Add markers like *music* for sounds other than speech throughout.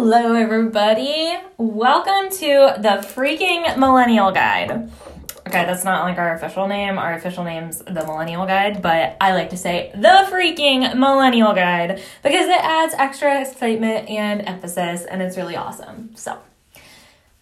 Hello, everybody. Welcome to the freaking Millennial Guide. Okay, that's not like our official name. Our official name's the Millennial Guide, but I like to say the freaking Millennial Guide because it adds extra excitement and emphasis, and it's really awesome. So,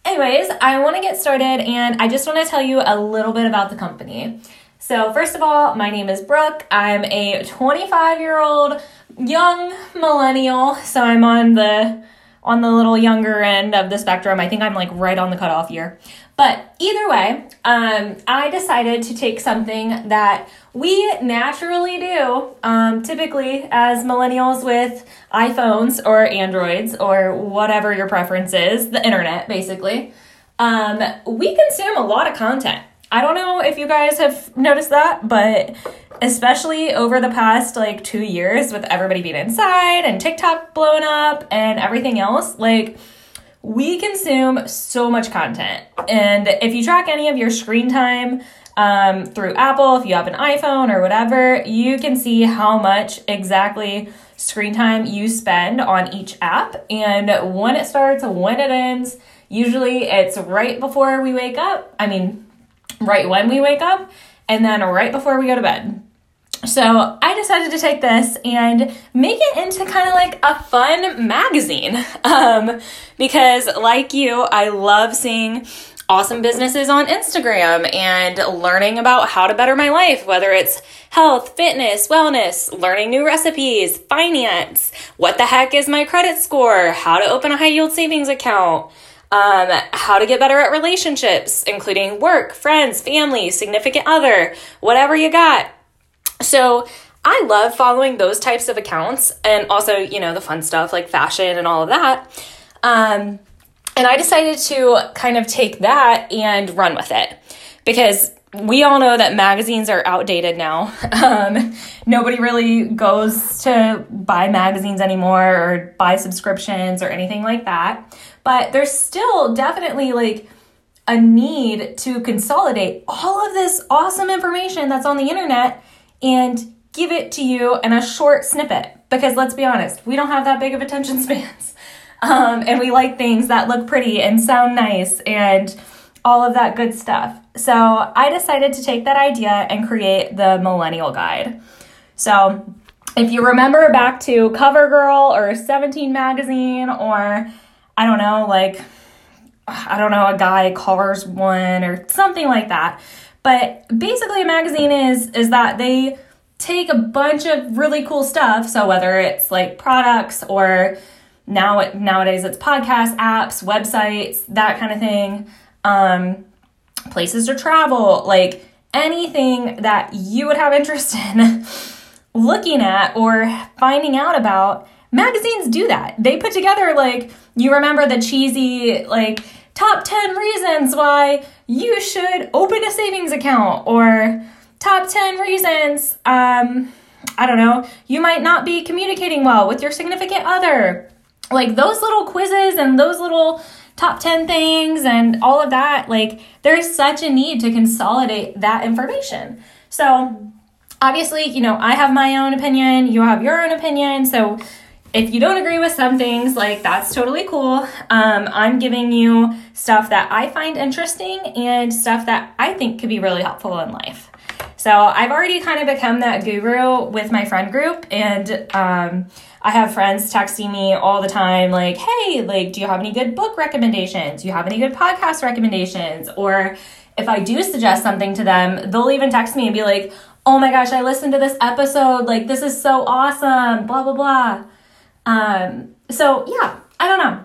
anyways, I want to get started, and I just want to tell you a little bit about the company. So, first of all, my name is Brooke. I'm a 25 year old young millennial, so I'm on the on the little younger end of the spectrum. I think I'm like right on the cutoff year. But either way, um, I decided to take something that we naturally do, um, typically as millennials with iPhones or Androids or whatever your preference is, the internet basically. Um, we consume a lot of content. I don't know if you guys have noticed that, but especially over the past like two years with everybody being inside and TikTok blowing up and everything else, like we consume so much content. And if you track any of your screen time um, through Apple, if you have an iPhone or whatever, you can see how much exactly screen time you spend on each app and when it starts, when it ends. Usually it's right before we wake up. I mean, right when we wake up and then right before we go to bed. So I decided to take this and make it into kind of like a fun magazine. *laughs* Um, because, like you, I love seeing awesome businesses on Instagram and learning about how to better my life, whether it's health, fitness, wellness, learning new recipes, finance, what the heck is my credit score, how to open a high yield savings account um, how to get better at relationships, including work, friends, family, significant other, whatever you got. So I love following those types of accounts and also, you know, the fun stuff like fashion and all of that. Um, and I decided to kind of take that and run with it because we all know that magazines are outdated now. *laughs* Um, nobody really goes to buy magazines anymore or buy subscriptions or anything like that. But there's still definitely like a need to consolidate all of this awesome information that's on the internet and give it to you in a short snippet. Because let's be honest, we don't have that big of attention *laughs* spans. Um, and we like things that look pretty and sound nice and all of that good stuff. So I decided to take that idea and create the Millennial Guide. So if you remember back to CoverGirl or 17 Magazine or I don't know, like, I don't know, a guy covers one or something like that. But basically, a magazine is is that they take a bunch of really cool stuff. So whether it's like products or now nowadays it's podcasts, apps, websites, that kind of thing, um, places to travel, like anything that you would have *laughs* interest in looking at or finding out about magazines do that. They put together like you remember the cheesy like top 10 reasons why you should open a savings account or top 10 reasons um I don't know, you might not be communicating well with your significant other. Like those little quizzes and those little top 10 things and all of that, like there's such a need to consolidate that information. So, obviously, you know, I have my own opinion, you have your own opinion. So, if you don't agree with some things, like that's totally cool. Um, I'm giving you stuff that I find interesting and stuff that I think could be really helpful in life. So I've already kind of become that guru with my friend group, and um, I have friends texting me all the time, like, "Hey, like, do you have any good book recommendations? Do you have any good podcast recommendations?" Or if I do suggest something to them, they'll even text me and be like, "Oh my gosh, I listened to this episode. Like, this is so awesome." Blah blah blah. Um, so, yeah, I don't know.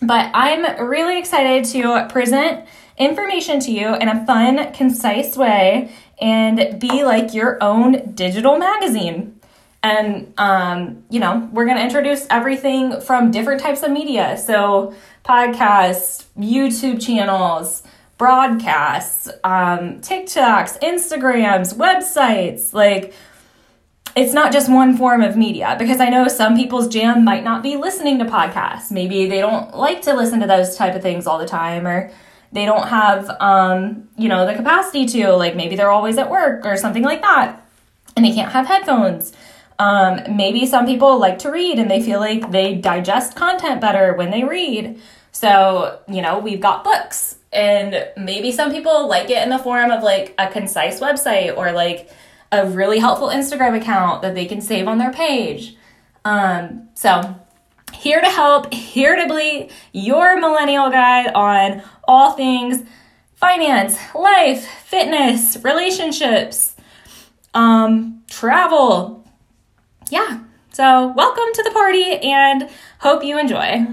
But I'm really excited to present information to you in a fun, concise way and be like your own digital magazine. And, um, you know, we're going to introduce everything from different types of media. So, podcasts, YouTube channels, broadcasts, um, TikToks, Instagrams, websites, like it's not just one form of media because I know some people's jam might not be listening to podcasts. Maybe they don't like to listen to those type of things all the time or they don't have um, you know, the capacity to like maybe they're always at work or something like that and they can't have headphones. Um, maybe some people like to read and they feel like they digest content better when they read. So, you know, we've got books. And maybe some people like it in the form of like a concise website or like a really helpful Instagram account that they can save on their page. Um, so, here to help, here to be your millennial guide on all things finance, life, fitness, relationships, um, travel. Yeah. So, welcome to the party and hope you enjoy.